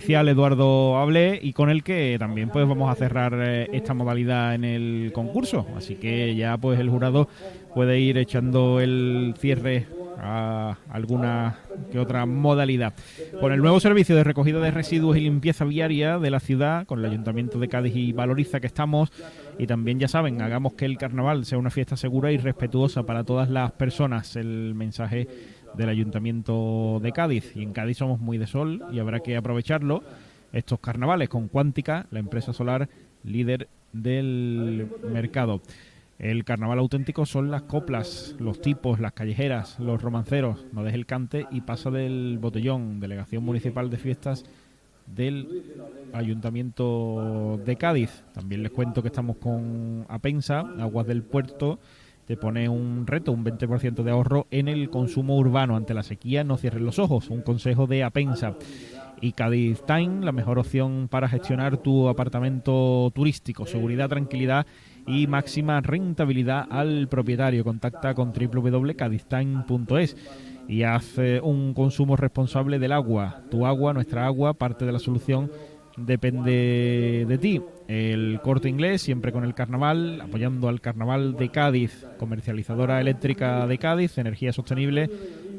Eduardo Hablé y con el que también pues vamos a cerrar eh, esta modalidad en el concurso. Así que ya pues el jurado puede ir echando el cierre a alguna que otra modalidad. Con el nuevo servicio de recogida de residuos y limpieza viaria de la ciudad, con el Ayuntamiento de Cádiz y Valoriza que estamos, y también ya saben, hagamos que el carnaval sea una fiesta segura y respetuosa para todas las personas. El mensaje del Ayuntamiento de Cádiz. Y en Cádiz somos muy de sol y habrá que aprovecharlo. Estos carnavales con Cuántica, la empresa solar líder del mercado. El carnaval auténtico son las coplas, los tipos, las callejeras, los romanceros. No deje el cante y pasa del botellón, Delegación Municipal de Fiestas del Ayuntamiento de Cádiz. También les cuento que estamos con Apensa, Aguas del Puerto, te pone un reto, un 20% de ahorro en el consumo urbano. Ante la sequía no cierres los ojos, un consejo de Apensa. Y Cádiz la mejor opción para gestionar tu apartamento turístico. Seguridad, tranquilidad y máxima rentabilidad al propietario. Contacta con www.cadiztime.es y haz eh, un consumo responsable del agua. Tu agua, nuestra agua, parte de la solución depende de ti. El corte inglés, siempre con el carnaval, apoyando al carnaval de Cádiz, comercializadora eléctrica de Cádiz, energía sostenible,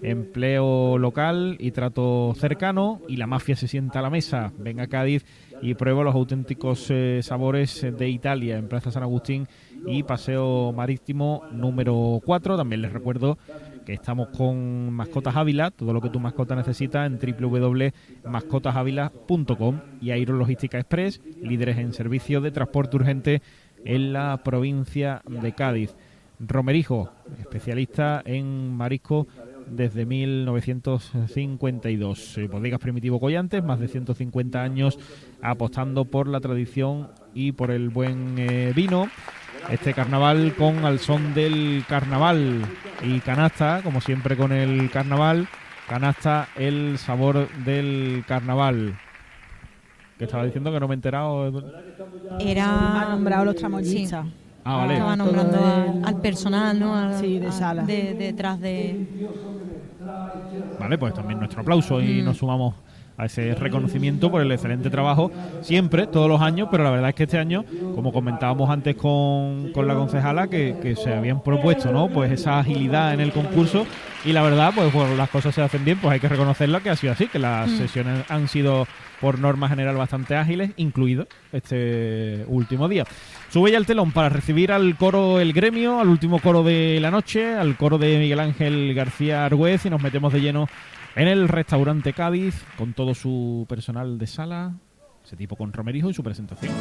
empleo local y trato cercano. Y la mafia se sienta a la mesa. Venga a Cádiz y prueba los auténticos eh, sabores de Italia en Plaza San Agustín y Paseo Marítimo número 4. También les recuerdo que estamos con Mascotas Ávila, todo lo que tu mascota necesita en www.mascotasávila.com y Aerologística Express, líderes en servicio de transporte urgente en la provincia de Cádiz. Romerijo, especialista en marisco desde 1952. Eh, bodegas Primitivo Collantes, más de 150 años apostando por la tradición y por el buen eh, vino este carnaval con al son del carnaval y canasta, como siempre con el carnaval, canasta el sabor del carnaval. Que estaba diciendo que no me he enterado. Era. Ha nombrado los tramoyistas. Ah, vale. Estaba nombrando al, personal, ¿no? sí, de sala. detrás de. Vale, pues también nuestro aplauso y mm. nos sumamos a ese reconocimiento por el excelente trabajo siempre, todos los años, pero la verdad es que este año, como comentábamos antes con, con la concejala, que, se habían propuesto, ¿no? Pues esa agilidad en el concurso y la verdad, pues cuando las cosas se hacen bien, pues hay que reconocerlo que ha sido así, que las mm. sesiones han sido por norma general bastante ágiles, incluido este último día. Sube ya el telón para recibir al coro El Gremio, al último coro de la noche, al coro de Miguel Ángel García Argüez y nos metemos de lleno en el restaurante Cádiz, con todo su personal de sala, ese tipo con Romerijo y su presentación.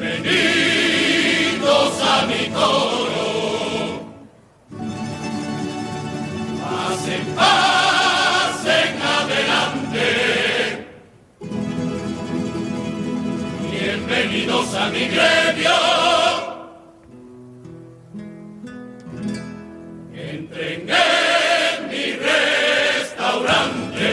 Bienvenidos a a mi gremio. Entren en mi restaurante.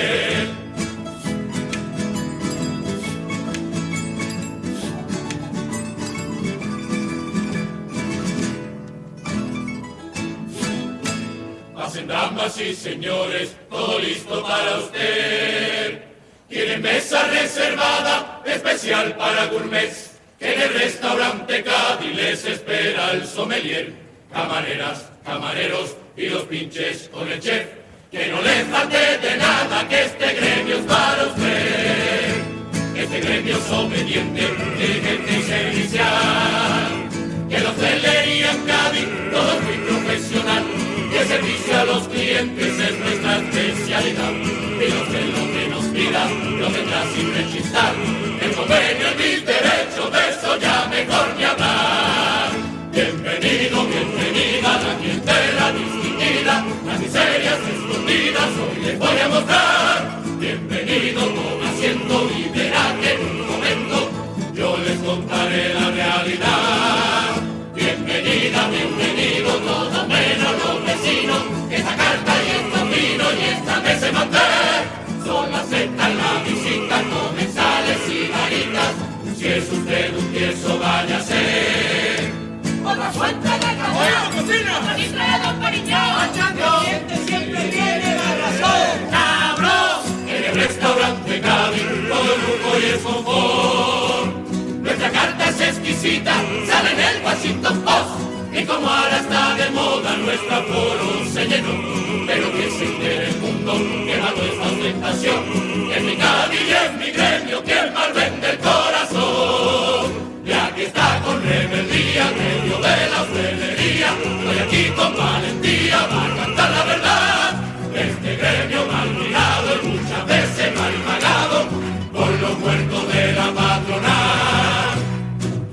Pasen damas y señores, todo listo para usted. Tienen mesa reservada especial para gourmets, en el restaurante Cádiz les espera el sommelier. Camareras, camareros y los pinches con el chef. Que no les falte de nada, que este gremio es para usted. Este gremio es obediente, diligente y servicial. Que la hostelería en Cádiz todo muy profesional. Que servicio a los clientes es nuestra especialidad. Y los que lo que nos vidas lo tendrá sin rechistar. El convenio es mi derecho, de eso ya mejor ni hablar. Bienvenido, bienvenida, la clientela distinguida, las miserias escondidas hoy les voy a mostrar. Bienvenido, con asiento y verá que en un momento yo les contaré la realidad. Bienvenida, bienvenido, todo menos los vecinos, que esta carta y estos vinos y esta mesa se mantiene. que usted un tieso vaya a ser. Otra fuente de cacao, cocina, otra cifra de Don Periñón, el siempre tiene la razón. ¡Cabrón! En el restaurante Cabin, todo el lujo y el confort. Nuestra carta es exquisita, sale en el Washington Post. Y como ahora está de moda, nuestra foro se llenó. Pero que se entere el mundo, que va nuestra ostentación. En mi Cádiz y en mi gremio, que mal vende el. Rebeldía, medio de la hostelería. Estoy aquí con valentía, va a cantar la verdad. Este gremio mal mirado y muchas veces mal pagado por los muertos de la patronal.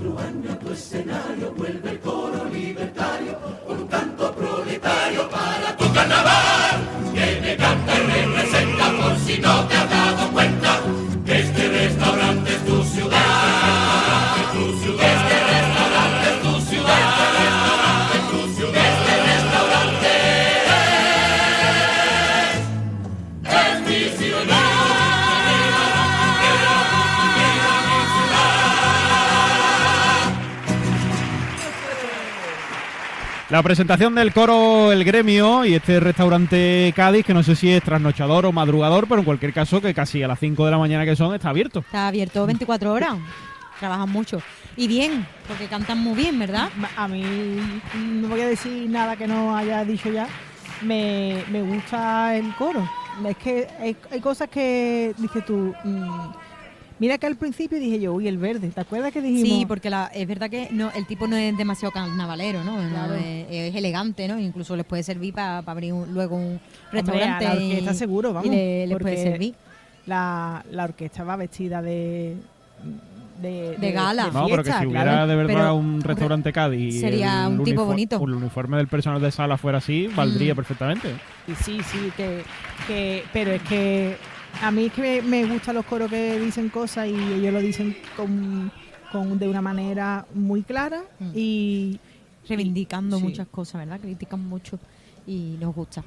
Truaño a tu escenario, vuelve el coro libertario con un canto proletario para tu carnaval. Que me canta y representa por si no te has La presentación del coro El Gremio y este restaurante Cádiz, que no sé si es trasnochador o madrugador, pero en cualquier caso que casi a las 5 de la mañana que son está abierto. Está abierto 24 horas. Trabajan mucho. Y bien, porque cantan muy bien, ¿verdad? A mí no voy a decir nada que no haya dicho ya. Me, me gusta el coro. Es que hay, hay cosas que dices tú. mm, mira que al principio dije yo, uy, el verde. ¿Te acuerdas que dijimos? Sí, porque la, es verdad que no, el tipo no es demasiado carnavalero, ¿no? No, Claro. es, es elegante, ¿no? Incluso les puede servir para abrir un- luego un Hombre, restaurante. a la orquesta y- seguro, vamos. Y le- les puede servir. La, la orquesta va vestida de. De, De gala. No, pero que si claro. hubiera de verdad Pero, un restaurante Cádiz sería el un tipo bonito. o El uniforme del personal de sala fuera así, valdría Mm. perfectamente. Y sí, sí, que, que, pero es que a mí es que me, me gustan los coros que dicen cosas y ellos lo dicen con, con- de una manera muy clara Mm. y Reivindicando muchas cosas, ¿verdad? Critican mucho y nos gusta.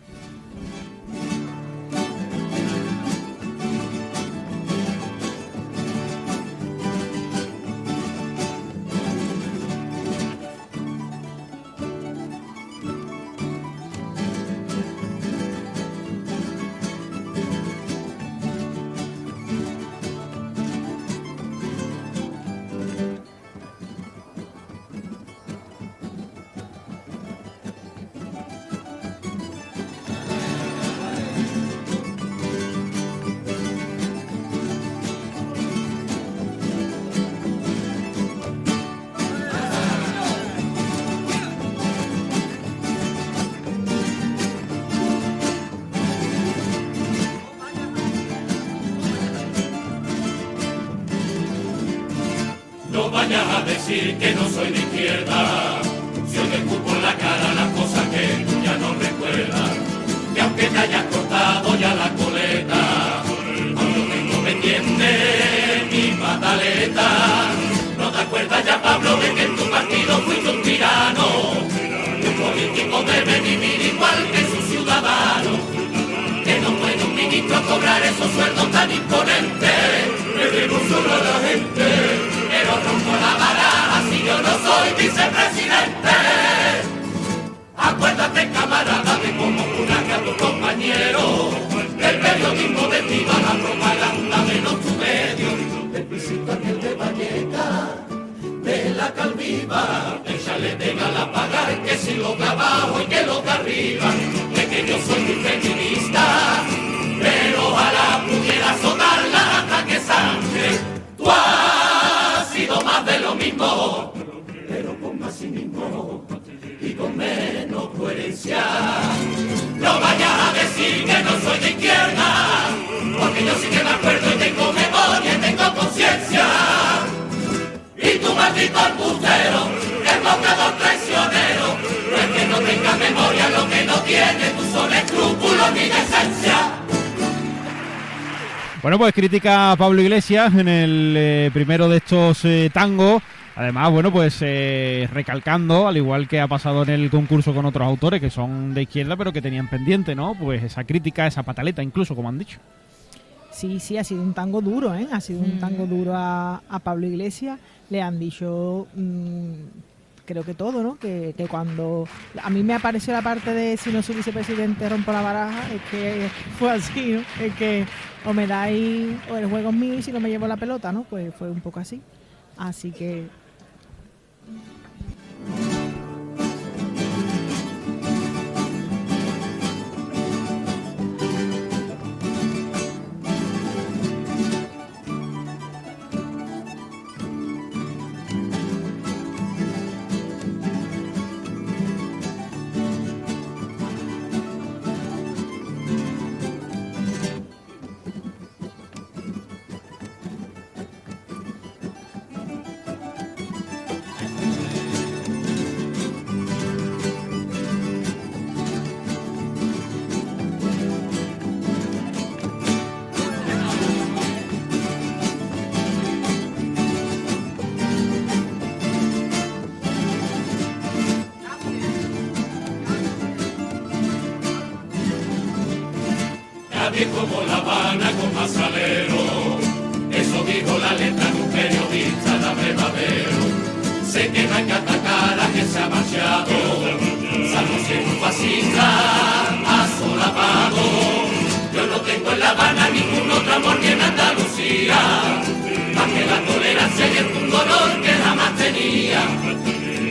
Decir que no soy de izquierda. Si hoy te escupo en la cara las cosas que tú ya no recuerdas. Que aunque te hayas cortado ya la coleta, cuando tengo pendiente mi pataleta. ¿No te acuerdas ya, Pablo, de que en tu partido fuiste un tirano? Un político debe vivir igual que su ciudadano. Que no puede un ministro cobrar esos sueldos tan imponentes. Le solo a la gente, pero rompo la si yo no soy vicepresidente. Acuérdate, camarada, de cómo curan a tus compañeros. El periodismo desviva la propaganda de los tu medios. El visito aquel de Valleca, de la calviva. Échale de gala pagar que si lo de abajo y que lo de arriba. De que yo soy porque yo sí que me acuerdo y tengo memoria y tengo conciencia. Y tu maldito embustero, embaucador traicionero, no es que no tengas memoria lo que no tiene, tú son escrúpulos ni decencia. Bueno, pues critica a Pablo Iglesias en el eh, primero de estos eh, tangos. Además, bueno, pues eh, recalcando, al igual que ha pasado en el concurso con otros autores que son de izquierda, pero que tenían pendiente, ¿no? Pues esa crítica, esa pataleta, incluso, como han dicho. Sí, sí, ha sido un tango duro, ¿eh? Ha sido un Mm. tango duro a, a Pablo Iglesias. Le han dicho mm, creo que todo, ¿no? Que, que cuando a mí me apareció la parte de si no soy vicepresidente rompo la baraja, es que fue así, ¿no? Es que o me dais, o el juego es mío y si no me llevo la pelota, ¿no? Pues fue un poco así. Así que Nadie como La Habana con más salero. Eso dijo la letra de un periodista de verdadero. Sé que no hay que que se ha marchado. Salvo si un fascista, a solapado. Yo no tengo en La Habana ningún otro amor ni en Andalucía. Más que la tolerancia y el pundonor que jamás tenía.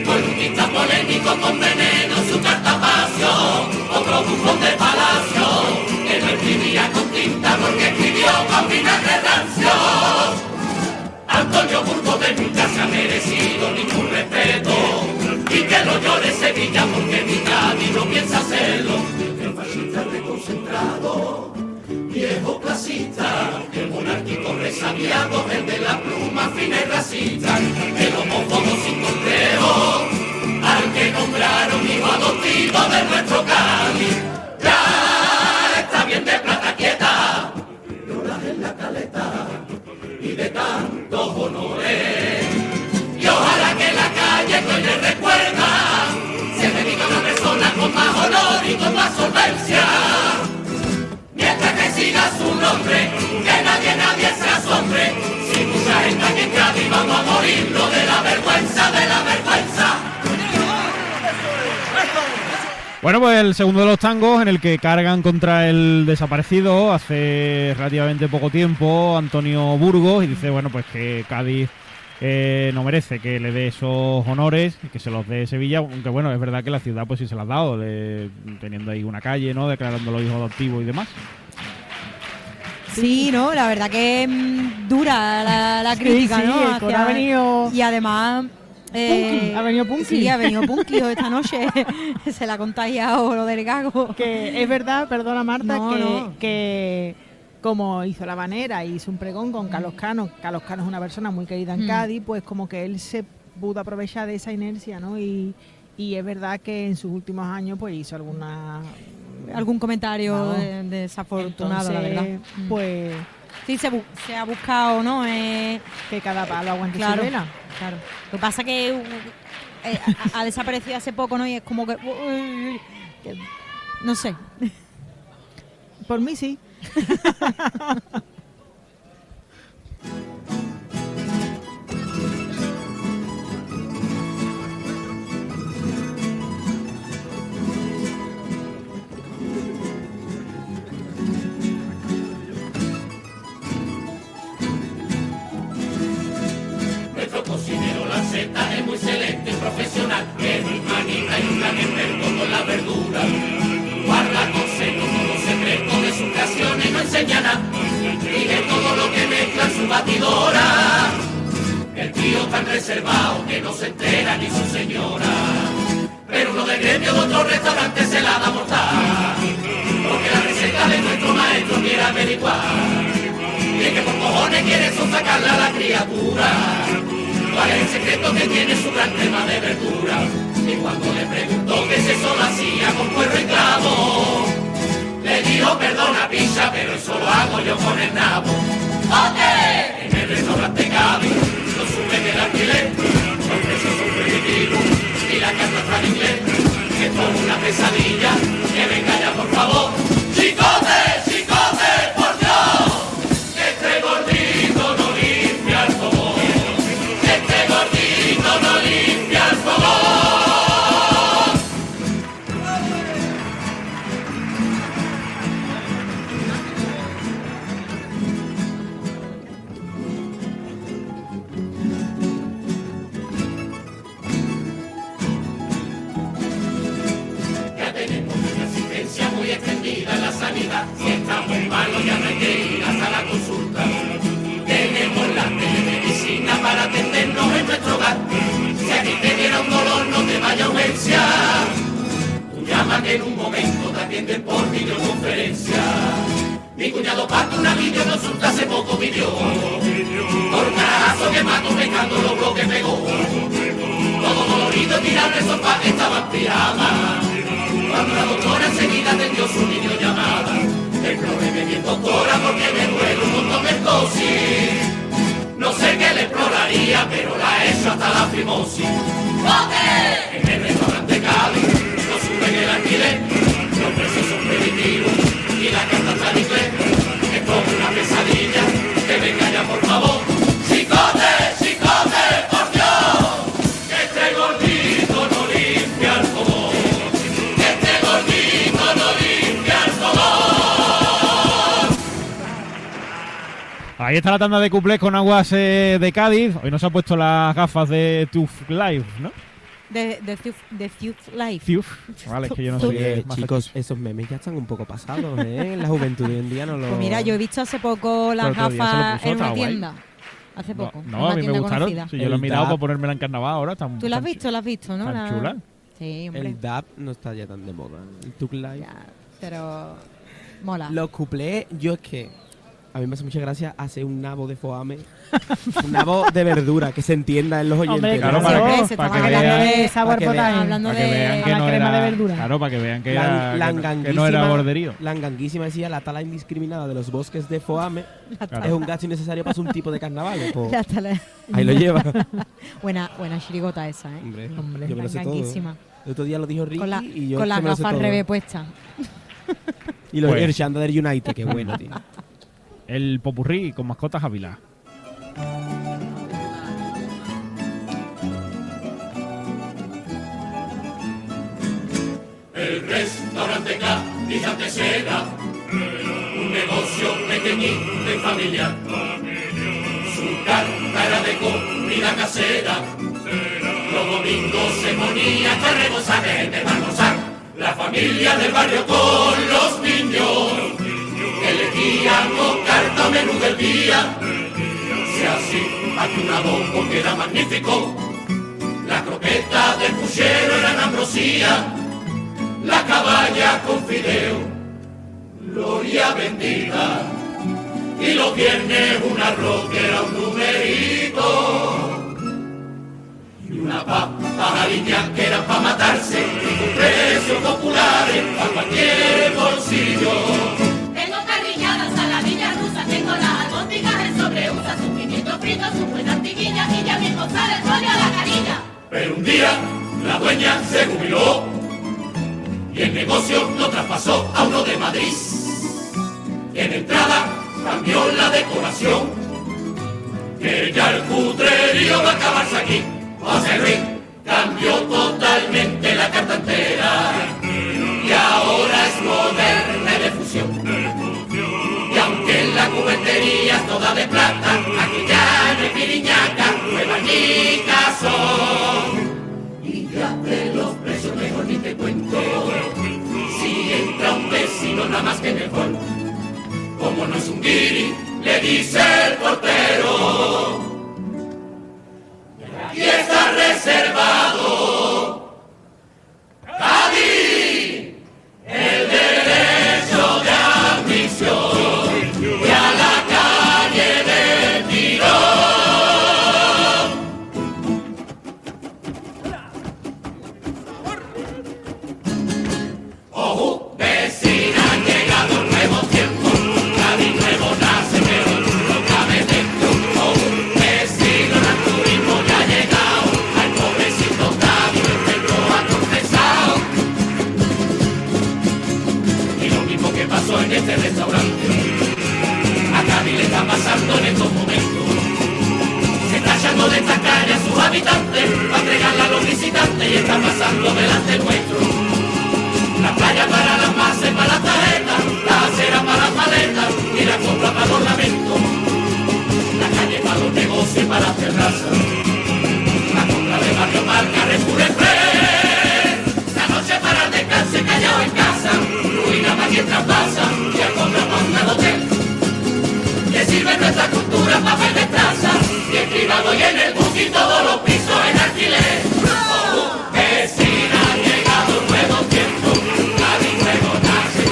Columnista polémico con veneno, su carta pasión, otro bufón de palacio, que escribía con tinta porque escribió con vinagre rancio. Antonio Burgos de nunca se ha merecido ningún respeto, y que lo llore Sevilla porque mi Cádiz no piensa hacerlo. El fascista reconcentrado, viejo clasista, el monárquico resabiado, el de la pluma fina y racista, el homófobo sin complejo, al que nombraron hijo adoptivo de nuestro solvencia. Mientras que siga su nombre, que nadie, nadie se asombre. Si mucha gente aquí en Cádiz vamos a morirlo de la vergüenza, de la vergüenza. Bueno, pues el segundo de los tangos en el que cargan contra el desaparecido hace relativamente poco tiempo Antonio Burgos y dice, bueno, pues que Cádiz eh, no merece que le dé esos honores, que se los dé Sevilla, aunque bueno, es verdad que la ciudad pues sí se las ha dado, de- teniendo ahí una calle, ¿no? Declarándolo hijo adoptivo y demás. Sí, ¿no? La verdad que mm, dura la, la crítica, sí, ¿no? ha venido- Y además... eh, ha venido punky. Sí, ha venido Punky esta noche. Se le ha contagiado lo del gago. que es verdad, perdona Marta, No, que, no. que como hizo la banera, hizo un pregón con Carlos Cano, Carlos Cano es una persona muy querida en Mm. Cádiz, pues como que él se pudo aprovechar de esa inercia, ¿no? Y, y es verdad que en sus últimos años pues hizo alguna... Algún comentario de- desafortunado, la verdad. Mm. Pues Sí, se, bu- se ha buscado, ¿no? Eh, que cada palo aguante claro, su vela. claro. Lo que pasa que uh, eh, ha, ha desaparecido hace poco, ¿no? Y es como que... que- no sé. Por mí sí. Nuestro cocinero la Z es muy excelente, tan reservado que no se entera ni su señora. Pero uno de gremio de otro restaurante se la da mortal. Porque la receta de nuestro maestro quiere averiguar. Y es que por cojones quiere sacarla a la criatura. ¿Cuál es el secreto que tiene su gran tema de verdura? Y cuando le preguntó que si eso lo hacía con puerro y clavo, le dijo perdona picha, pero eso lo hago yo con el nabo. ¡Ote! En el restaurante Cádiz, sube del alquiler, los precios son prohibitivos y la carta está en inglés. Esto es una pesadilla, que venga ya por favor. ¡Chicote, chicote, hecho Ahí está la tanda de cuplés con aguas eh, de Cádiz. Hoy nos ha puesto las gafas de Tuf Live, ¿no? De, de, Thuf- de Thuf Life. Vale, es que yo no sé Oye, chicos, esos memes ya están un poco pasados, ¿eh? La juventud hoy en día no lo... Pues mira, yo he visto hace poco las lo gafas puso, en una guay. tienda. Hace No, poco. en no, una a mí me gustaron. conocida. Sí, yo lo he mirado DAP. para ponérmela en carnaval ahora. Están, Tú la has visto, la has visto, ¿no? Tan La- chula. Sí, hombre. El DAP no está ya tan de moda. El Tuk Live. Ya, pero mola. Los cuplés, yo es que... A mí me hace mucha gracia hacer un nabo de foame. un nabo de verdura, que se entienda en los oyentes. Hombre, Claro, para que, para está que hablando vean, de Sabor para que vean- hablando para que de vean que la no crema era, de verdura. Claro, para que vean que La- era, que no- era borderío. La enganguísima decía la tala indiscriminada de los bosques de foame Claro. es un gasto innecesario para un tipo de carnaval. Ahí lo lleva. buena, buena chirigota esa, ¿eh? Hombre, Hombre, yo me lo sé todo. tanquísima. El otro día lo dijo Ricky Con la, y yo con la gafa al revés puesta. Y lo, Pues. el Chandler United, qué bueno, tío. El popurrí con mascotas Ávila. El restaurante antes era un negocio pequeñito y familiar. Su carta de comida casera. Los domingos se ponía a rebosar de. La familia del barrio con los niños elegíamos carta menú del día. Si así acunado porque era magnífico. La croqueta del puchero eran ambrosía la caballa con fideo, gloria bendita, y los viernes un arroz que era un numerito, y una papa que era para matarse, y con precios populares para cualquier bolsillo. Pero un día la dueña se jubiló y el negocio lo traspasó a uno de Madrid. En entrada cambió la decoración, que ya el cutrerío va a acabarse aquí. José Luis cambió totalmente la carta entera y ahora es moderna de fusión. Y aunque la cubertería es toda de plata, aquí ya que mejor. Como no es un guiri, le dice el portero. Y está reservado. Habitantes para entregarla a los visitantes y está pasando delante nuestro. La playa para las masas, para las tarjetas, la acera para las maletas y la compra para los lamentos. La calle para los negocios y para las terrazas. La compra de barrio marca Express. La noche para el descanso callado en casa. Ruina para pasa mientras pasa y alfombra para un. Que sirve nuestra cultura papel de traza y escribado y en el y todos los pisos en alquiler. Oh, vecina, ha llegado un nuevo tiempo, Cádiz nuevo nace,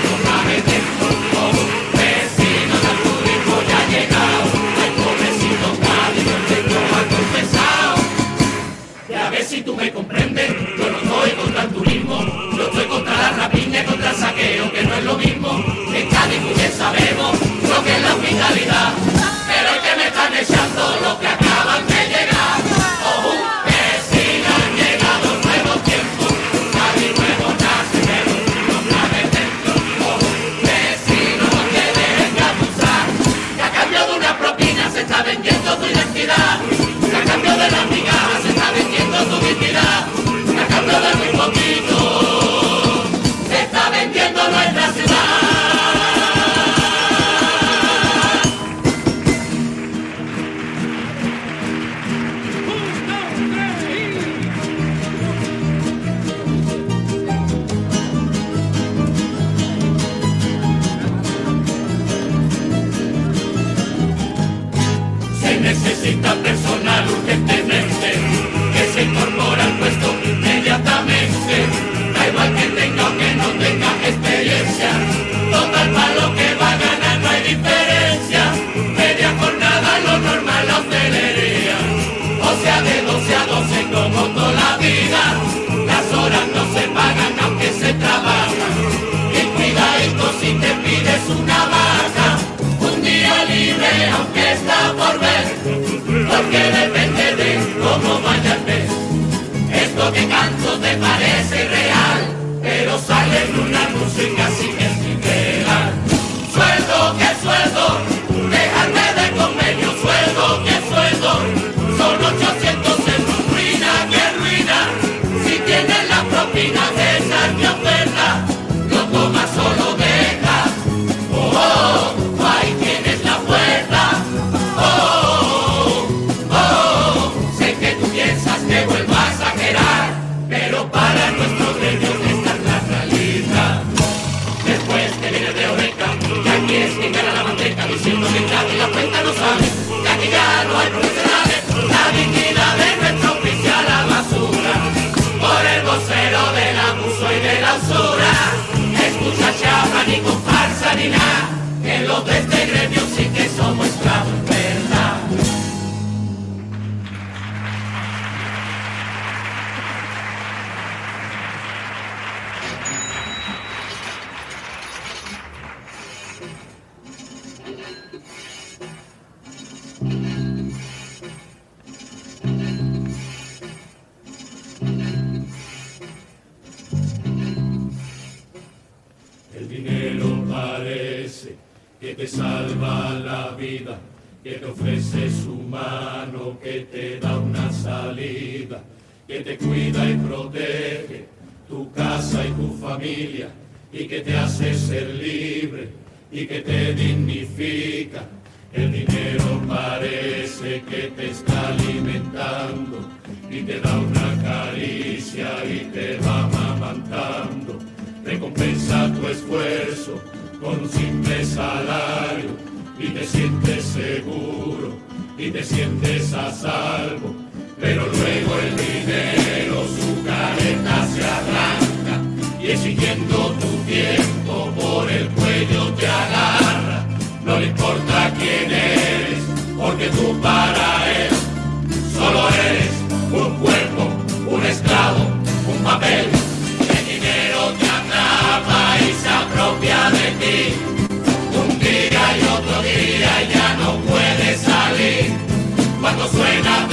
no cabe dentro. Oh, vecino, el turismo ya ha llegado, ay pobrecito Cádiz, no mal confesado. Y a si tú me comprendes, yo no estoy contra el turismo, yo estoy contra la rapiña, contra el saqueo, que no es lo mismo. En Cádiz muy bien sabemos lo una vaca. Un día libre aunque está por ver. Porque depende de cómo vaya el. Esto que canto te parece real, pero sale en una música no sabe, que aquí ya no hay profesionales, la dignidad de nuestro oficial la basura, por el vocero del abuso y de la usura. Escucha chapa ni con farsa ni nada, que los de este gremio que te salva la vida, que te ofrece su mano, que te da una salida, que te cuida y protege tu casa y tu familia, y que te hace ser libre y que te dignifica. El dinero parece que te está alimentando y te da una caricia y te va amamantando recompensa tu esfuerzo con un simple salario y te sientes seguro y te sientes a salvo. Pero luego el dinero su careta se arranca y exigiendo tu tiempo por el cuello te agarra. No le importa quién eres, porque tú para él solo eres un cuerpo, un esclavo, un papel. Cuando suena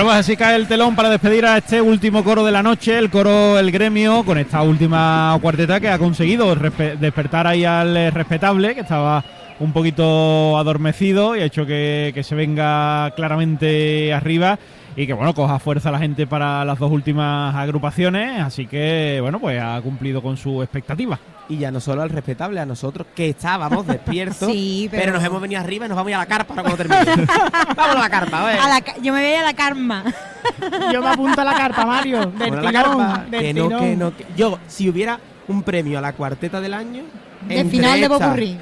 Bueno, pues así cae el telón para despedir a este último coro de la noche, el coro El Gremio, con esta última cuarteta que ha conseguido despertar ahí al eh, respetable, que estaba un poquito adormecido y ha hecho que, que se venga claramente arriba y que, bueno, coja fuerza la gente para las dos últimas agrupaciones, así que, bueno, pues ha cumplido con su expectativa. Y ya no solo al respetable, a nosotros que estábamos despiertos, Sí, pero... pero- nos hemos venido arriba y nos vamos a ir a la carpa ahora cuando termine. vamos a la carpa, a ver. A la ca- yo me veía a la karma. Yo me apunto a la carpa, Mario. Del Bueno, tirón, carpa. del Que no, tirón. que no, que- Yo, si hubiera un premio a la cuarteta del año, De entre final de Popurrí.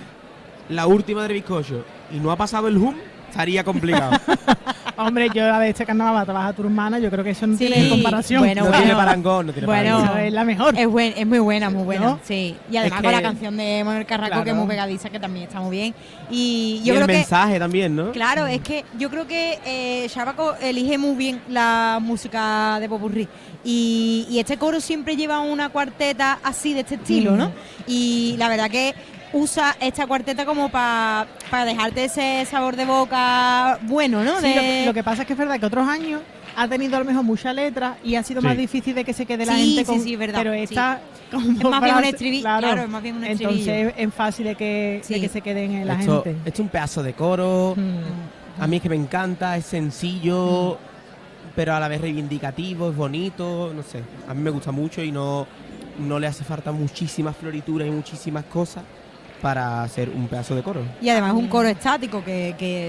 La última del bizcocho y no ha pasado el hum, estaría complicado. Hombre, yo la de este carnaval trabaja tu hermana, yo creo que eso no Sí, tiene comparación. bueno, no bueno. tiene parangón, no tiene Bueno. parangón. Es la mejor. Es, buen, es muy buena, muy buena, ¿No? sí. Y además Es con la canción de Manuel Carraco, que es muy pegadiza, que también está muy bien. Y Y yo el creo que... mensaje también, ¿no? Claro, es que yo creo que eh, Shabaco elige muy bien la música de Popurrí. Y, y este coro siempre lleva una cuarteta así de este estilo, ¿no? Y la verdad que usa esta cuarteta como para dejarte ese sabor de boca bueno, ¿no? Sí, De- lo, que, lo que pasa es que es verdad que otros años ha tenido a lo mejor mucha letra y ha sido Sí. más difícil de que se quede la Sí, gente sí, con sí, es verdad, pero sí. esta como Es más bien un estribillo, claro, es más bien un entonces estribillo. es fácil de que, de Sí. que se queden en la esto, gente esto es un pedazo de coro. Mm. A mí es que me encanta, es sencillo, pero a la vez reivindicativo, es bonito, no sé. A mí me gusta mucho y no, no le hace falta muchísimas florituras y muchísimas cosas para hacer un pedazo de coro. Y además un coro estático que, que